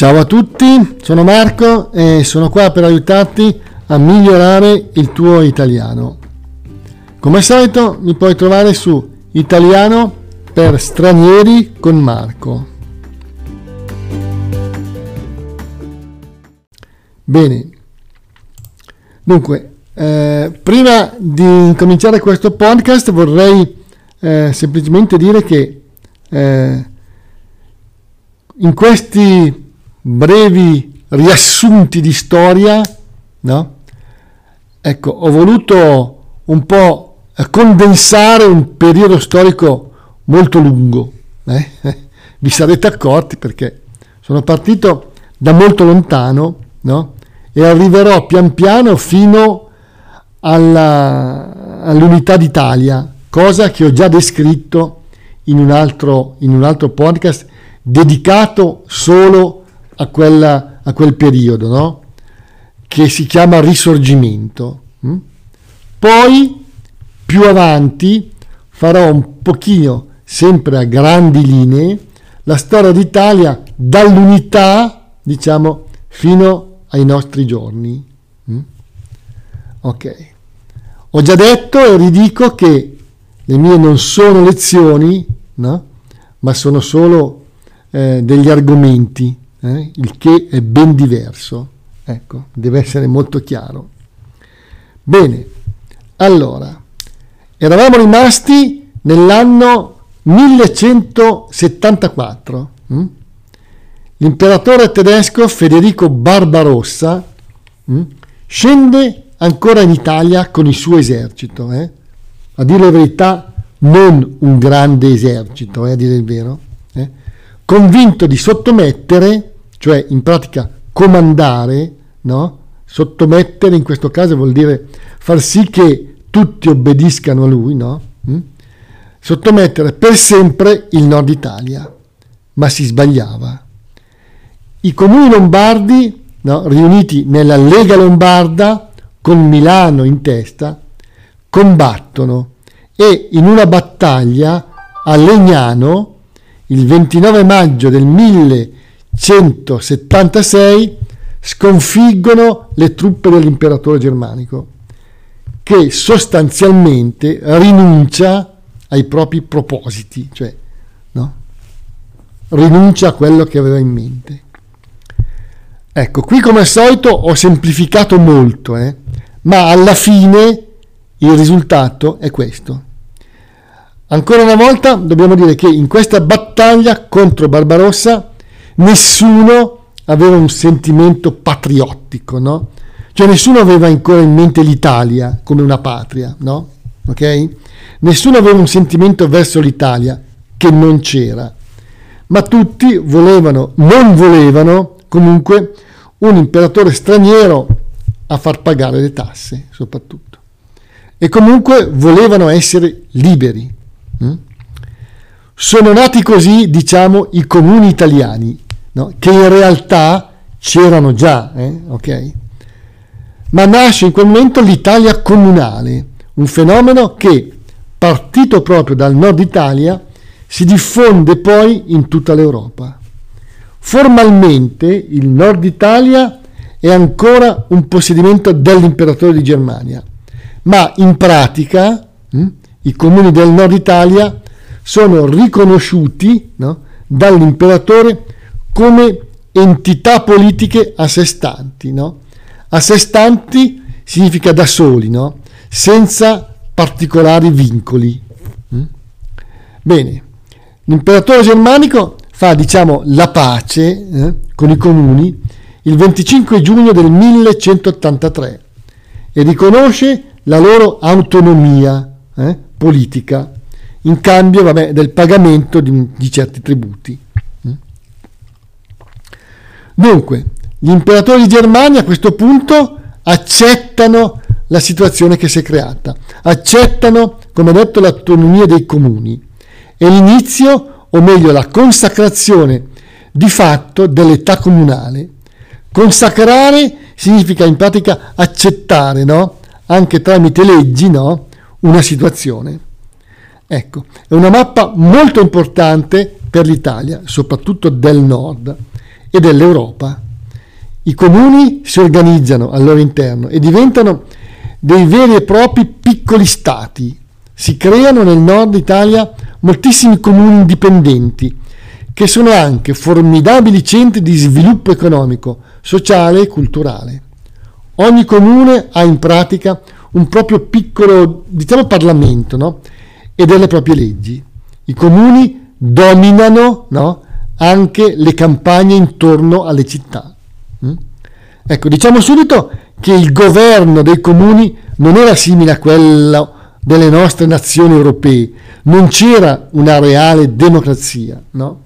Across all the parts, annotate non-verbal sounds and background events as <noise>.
Ciao a tutti, sono Marco e sono qua per aiutarti a migliorare il tuo italiano. Come al solito mi puoi trovare su Italiano per stranieri con Marco. Bene, dunque, eh, prima di cominciare questo podcast vorrei eh, semplicemente dire che eh, in questi brevi riassunti di storia, no? Ecco, ho voluto un po' condensare un periodo storico molto lungo. Eh? <laughs> Vi sarete accorti perché sono partito da molto lontano no? e arriverò pian piano fino alla, all'unità d'Italia, cosa che ho già descritto in un altro, in un altro podcast dedicato solo a, quella, a quel periodo, no? che si chiama risorgimento. Mm? Poi, più avanti, farò un pochino, sempre a grandi linee, la storia d'Italia dall'unità, diciamo, fino ai nostri giorni. Mm? Ok. Ho già detto e ridico che le mie non sono lezioni, no? ma sono solo eh, degli argomenti eh? il che è ben diverso. Ecco, deve essere molto chiaro. Bene, allora, eravamo rimasti nell'anno 1174. Hm? L'imperatore tedesco Federico Barbarossa hm? scende ancora in Italia con il suo esercito. Eh? A dire la verità, non un grande esercito, eh, a dire il vero, eh? convinto di sottomettere cioè in pratica comandare, no? sottomettere in questo caso vuol dire far sì che tutti obbediscano a lui, no? Mm? sottomettere per sempre il nord Italia, ma si sbagliava. I comuni lombardi, no? riuniti nella Lega Lombarda, con Milano in testa, combattono e in una battaglia a Legnano, il 29 maggio del 1000 176 sconfiggono le truppe dell'imperatore germanico, che sostanzialmente rinuncia ai propri propositi, cioè no? rinuncia a quello che aveva in mente. Ecco, qui come al solito ho semplificato molto, eh? ma alla fine il risultato è questo. Ancora una volta dobbiamo dire che in questa battaglia contro Barbarossa nessuno aveva un sentimento patriottico, no? Cioè nessuno aveva ancora in mente l'Italia come una patria, no? Ok? Nessuno aveva un sentimento verso l'Italia che non c'era, ma tutti volevano, non volevano comunque un imperatore straniero a far pagare le tasse, soprattutto. E comunque volevano essere liberi. Hm? Sono nati così, diciamo, i comuni italiani, no? che in realtà c'erano già, eh? okay? ma nasce in quel momento l'Italia comunale, un fenomeno che, partito proprio dal nord Italia, si diffonde poi in tutta l'Europa. Formalmente il nord Italia è ancora un possedimento dell'imperatore di Germania, ma in pratica hm, i comuni del nord Italia sono riconosciuti no, dall'imperatore come entità politiche a sé stanti. No? A sé stanti significa da soli, no? senza particolari vincoli. Mm? Bene, l'imperatore germanico fa diciamo la pace eh, con i comuni il 25 giugno del 1183 e riconosce la loro autonomia eh, politica in cambio vabbè, del pagamento di, di certi tributi. Dunque, gli imperatori di Germania a questo punto accettano la situazione che si è creata, accettano, come detto, l'autonomia dei comuni e l'inizio, o meglio la consacrazione di fatto dell'età comunale. Consacrare significa in pratica accettare, no? anche tramite leggi, no? una situazione. Ecco, è una mappa molto importante per l'Italia, soprattutto del nord, e dell'Europa. I comuni si organizzano al loro interno e diventano dei veri e propri piccoli stati. Si creano nel nord Italia moltissimi comuni indipendenti, che sono anche formidabili centri di sviluppo economico, sociale e culturale. Ogni comune ha in pratica un proprio piccolo, diciamo, Parlamento no? e delle proprie leggi. I comuni dominano no? Anche le campagne intorno alle città. Mm? Ecco, diciamo subito che il governo dei comuni non era simile a quello delle nostre nazioni europee, non c'era una reale democrazia, no?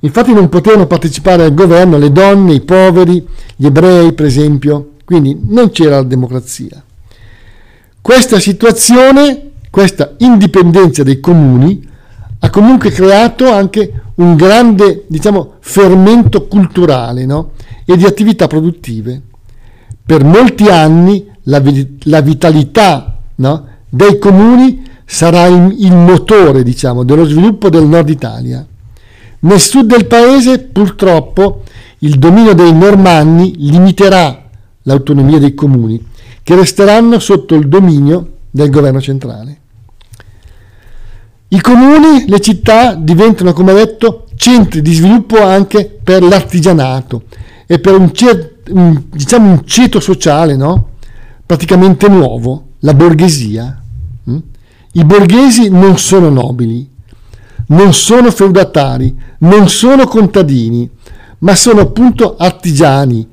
Infatti non potevano partecipare al governo le donne, i poveri, gli ebrei, per esempio, quindi non c'era la democrazia. Questa situazione, questa indipendenza dei comuni, ha comunque creato anche un grande, diciamo, fermento culturale no? e di attività produttive. Per molti anni la, la vitalità no? dei comuni sarà il, il motore, diciamo, dello sviluppo del nord Italia. Nel sud del paese, purtroppo, il dominio dei normanni limiterà l'autonomia dei comuni, che resteranno sotto il dominio del governo centrale. I comuni, le città diventano, come detto, centri di sviluppo anche per l'artigianato e per un, un, diciamo, un ceto sociale no? praticamente nuovo, la borghesia. Mm? I borghesi non sono nobili, non sono feudatari, non sono contadini, ma sono appunto artigiani,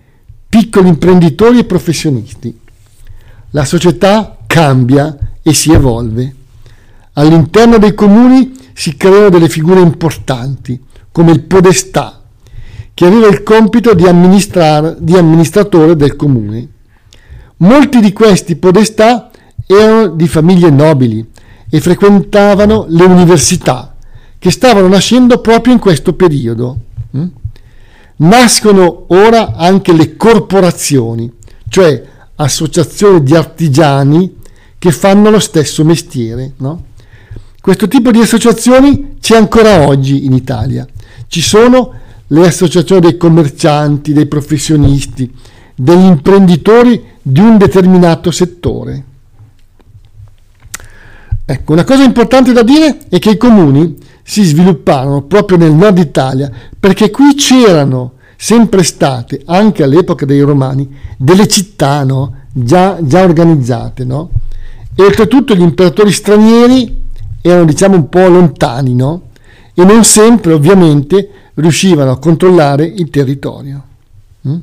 piccoli imprenditori e professionisti. La società cambia e si evolve. All'interno dei comuni si creano delle figure importanti, come il podestà, che aveva il compito di, di amministratore del comune. Molti di questi podestà erano di famiglie nobili e frequentavano le università che stavano nascendo proprio in questo periodo. Mm? Nascono ora anche le corporazioni, cioè associazioni di artigiani che fanno lo stesso mestiere. No? Questo tipo di associazioni c'è ancora oggi in Italia. Ci sono le associazioni dei commercianti, dei professionisti, degli imprenditori di un determinato settore. Ecco, una cosa importante da dire è che i comuni si svilupparono proprio nel nord Italia perché qui c'erano sempre state, anche all'epoca dei romani, delle città no? già, già, organizzate. No? E oltretutto gli imperatori stranieri erano diciamo un po' lontani no? e non sempre ovviamente riuscivano a controllare il territorio. Mm?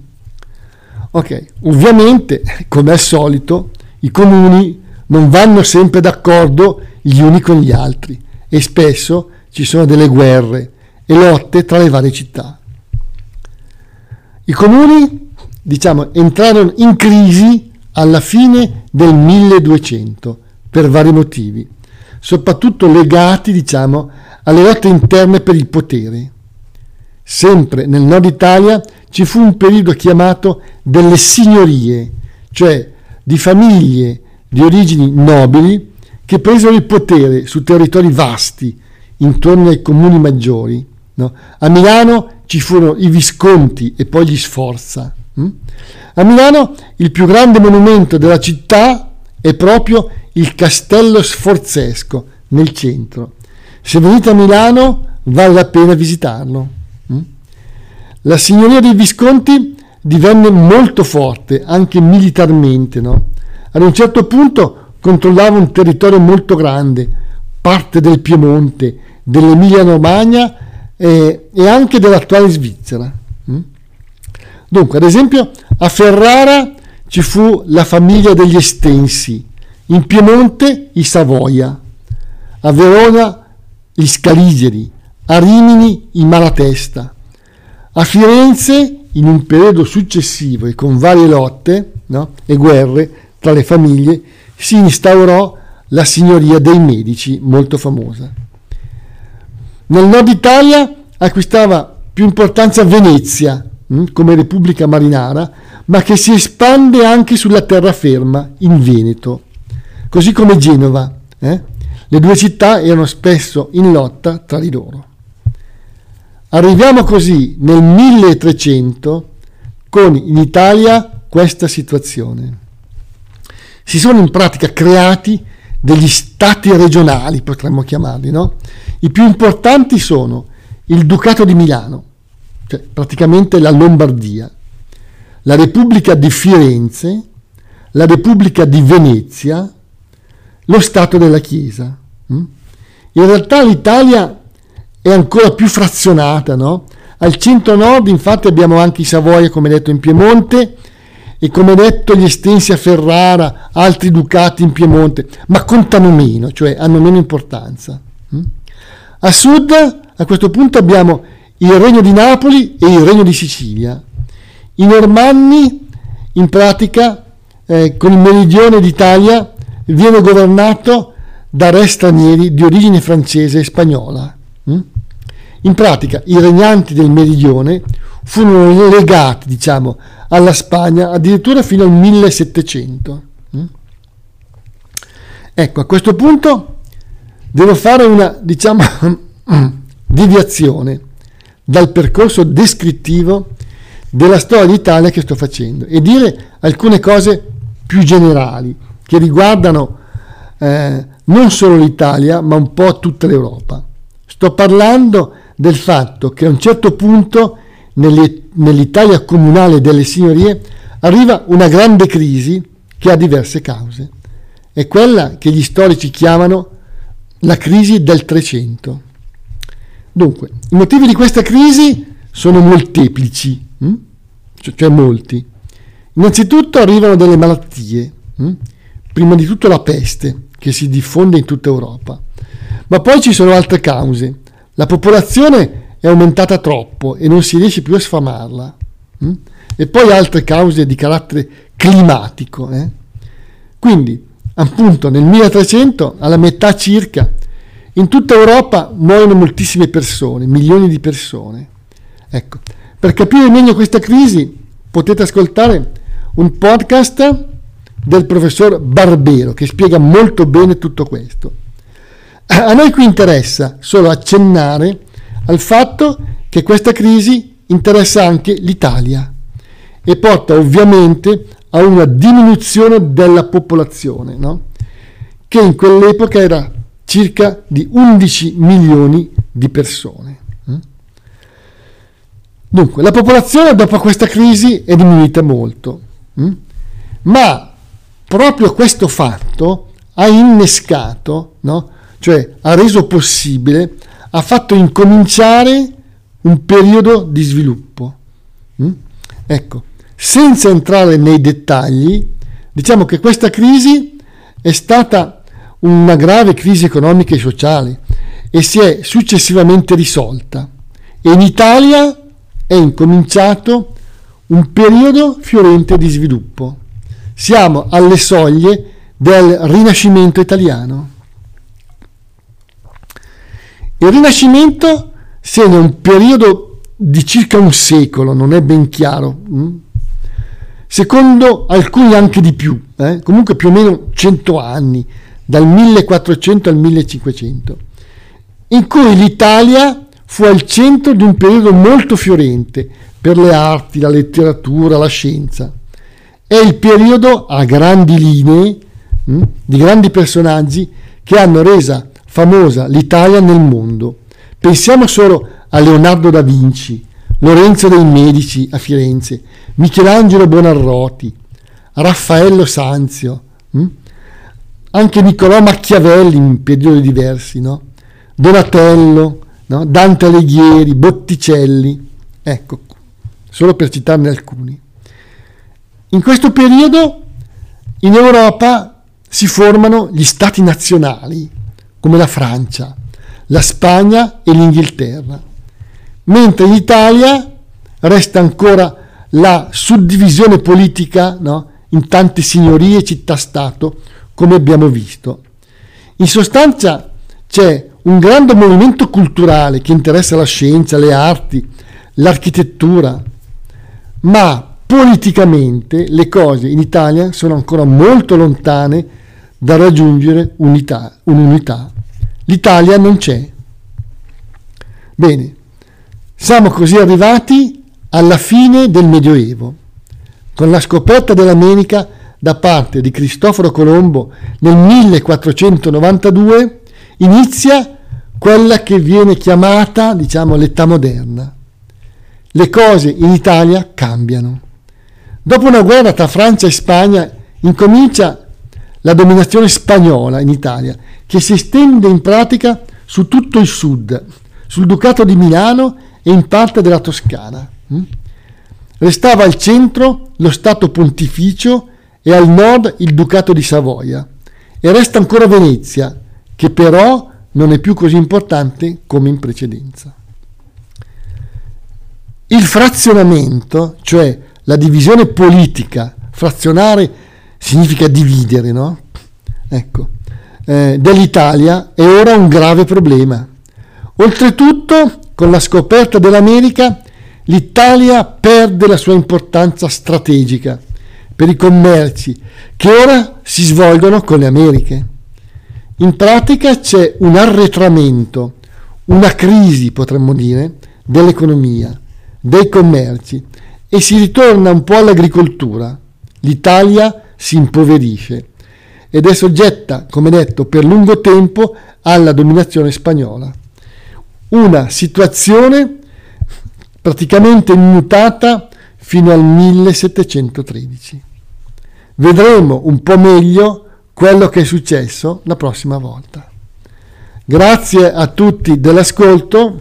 Ok, ovviamente, <laughs> come al solito, i comuni non vanno sempre d'accordo gli uni con gli altri e spesso ci sono delle guerre e lotte tra le varie città. I comuni, diciamo, entrarono in crisi alla fine del 1200 per vari motivi, soprattutto legati, diciamo, alle lotte interne per il potere. Sempre nel nord Italia ci fu un periodo chiamato delle signorie, cioè di famiglie di origini nobili che presero il potere su territori vasti intorno ai comuni maggiori. No? A Milano ci furono i Visconti e poi gli Sforza. Hm? A Milano il più grande monumento della città è proprio il Castello Sforzesco nel centro. Se venite a Milano vale la pena visitarlo. Hm? La signoria dei Visconti divenne molto forte anche militarmente. No? Ad un certo punto controllava un territorio molto grande, parte del Piemonte, dell'Emilia-Romagna e, e, anche dell'attuale Svizzera. Mm? Dunque, ad esempio, a Ferrara ci fu la famiglia degli Estensi, in Piemonte i Savoia, a Verona gli Scaligeri, a Rimini i Malatesta, a Firenze, in un periodo successivo e con varie lotte no, e guerre tra le famiglie, si instaurò la signoria dei Medici, molto famosa. Nel nord Italia acquistava più importanza Venezia hm, come repubblica marinara, ma che si espande anche sulla terraferma in Veneto, così come Genova. Eh? Le due città erano spesso in lotta tra di loro. Arriviamo così nel 1300 con in Italia questa situazione. Si sono in pratica creati degli stati regionali, potremmo chiamarli, no? I più importanti sono il Ducato di Milano, cioè praticamente la Lombardia, la Repubblica di Firenze, la Repubblica di Venezia, lo Stato della Chiesa. Mm? In realtà l'Italia è ancora più frazionata, no? Al centro-nord infatti abbiamo anche i Savoia, come detto, in Piemonte e come detto gli estensi a Ferrara, altri ducati in Piemonte, ma contano meno, cioè hanno meno importanza. Mm? A sud a questo punto abbiamo il Regno di Napoli e il Regno di Sicilia. I Normanni, in pratica, eh, con il meridione d'Italia, viene governato da re stranieri di origine francese e spagnola. Mm? In pratica, i regnanti del meridione furono legati, diciamo, alla Spagna addirittura fino al 1700. Mm? Ecco, a questo punto devo fare una, diciamo, <coughs> deviazione dal percorso descrittivo della storia d'Italia che sto facendo e dire alcune cose più generali che riguardano eh, non solo l'Italia ma un po' tutta l'Europa. Sto parlando del fatto che a un certo punto nell'Italia comunale delle signorie arriva una grande crisi che ha diverse cause. È quella che gli storici chiamano la crisi del Trecento. Dunque, i motivi di questa crisi sono molteplici, hm? cioè molti. Innanzitutto arrivano delle malattie, hm? Prima di tutto la peste, che si diffonde in tutta Europa, ma poi ci sono altre cause. La popolazione è aumentata troppo e non si riesce più a sfamarla. Hm? E poi altre cause di carattere climatico. Eh? Quindi, appunto, nel 1300, alla metà circa, in tutta Europa muoiono moltissime persone, milioni di persone. Ecco, per capire meglio questa crisi potete ascoltare un podcast del professor Barbero che spiega molto bene tutto questo. A noi qui interessa solo accennare al fatto che questa crisi interessa anche l'Italia e porta ovviamente a una diminuzione della popolazione, no? che in quell'epoca era circa di 11 milioni di persone. Mm? Dunque, la popolazione dopo questa crisi è diminuita molto, mm? ma proprio questo fatto ha innescato, no? cioè ha reso possibile, ha fatto incominciare un periodo di sviluppo. Mm? Ecco, senza entrare nei dettagli, diciamo che questa crisi è stata una grave crisi economica e sociale e si è successivamente risolta. E in Italia è incominciato un periodo fiorente di sviluppo. Siamo alle soglie del Rinascimento italiano. Il Rinascimento segna un periodo di circa un secolo, non è ben chiaro, mm? secondo alcuni anche di più, eh? comunque più o meno 100 anni, dal 1400 al 1500, in cui l'Italia fu al centro di un periodo molto fiorente per le arti, la letteratura, la scienza. È il periodo a grandi linee mh, hm, di grandi personaggi che hanno resa famosa l'Italia nel mondo. Pensiamo solo a Leonardo da Vinci, Lorenzo dei Medici a Firenze, Michelangelo Bonarroti, Raffaello Sanzio, mh? Hm, anche Niccolò Machiavelli in periodi diversi, no? Donatello, no? Dante Alighieri, Botticelli, ecco, solo per citarne alcuni. In questo periodo in Europa si formano gli stati nazionali, come la Francia, la Spagna e l'Inghilterra, mentre in Italia resta ancora la suddivisione politica no? in tante signorie e città-stato, come abbiamo visto. In sostanza c'è un grande movimento culturale che interessa la scienza, le arti, l'architettura, ma politicamente le cose in Italia sono ancora molto lontane da raggiungere unità, un'unità. L'Italia non c'è. Bene, Siamo così arrivati alla fine del Medioevo, con la scoperta dell'America da parte di Cristoforo Colombo nel 1492 inizia quella che viene chiamata, diciamo, l'età moderna. Le cose in Italia cambiano. Dopo una guerra tra Francia e Spagna incomincia la dominazione spagnola in Italia, che si estende in pratica su tutto il sud, sul Ducato di Milano e in parte della Toscana. Mm? Restava al centro lo Stato Pontificio e al nord il Ducato di Savoia. E resta ancora Venezia, che però non è più così importante come in precedenza. Il frazionamento, cioè la divisione politica, frazionare significa dividere, no? Ecco, eh, dell'Italia è ora un grave problema. Oltretutto, con la scoperta dell'America, l'Italia perde la sua importanza strategica per i commerci che ora si svolgono con le Americhe. In pratica c'è un arretramento, una crisi, potremmo dire, dell'economia, dei commerci e si ritorna un po' all'agricoltura. L'Italia si impoverisce ed è soggetta, come detto, per lungo tempo alla dominazione spagnola. Una situazione praticamente immutata fino al 1713. Vedremo un po' meglio quello che è successo la prossima volta. Grazie a tutti dell'ascolto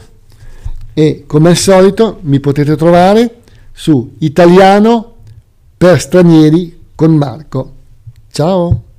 e come al solito mi potete trovare su italiano per stranieri con Marco. Ciao!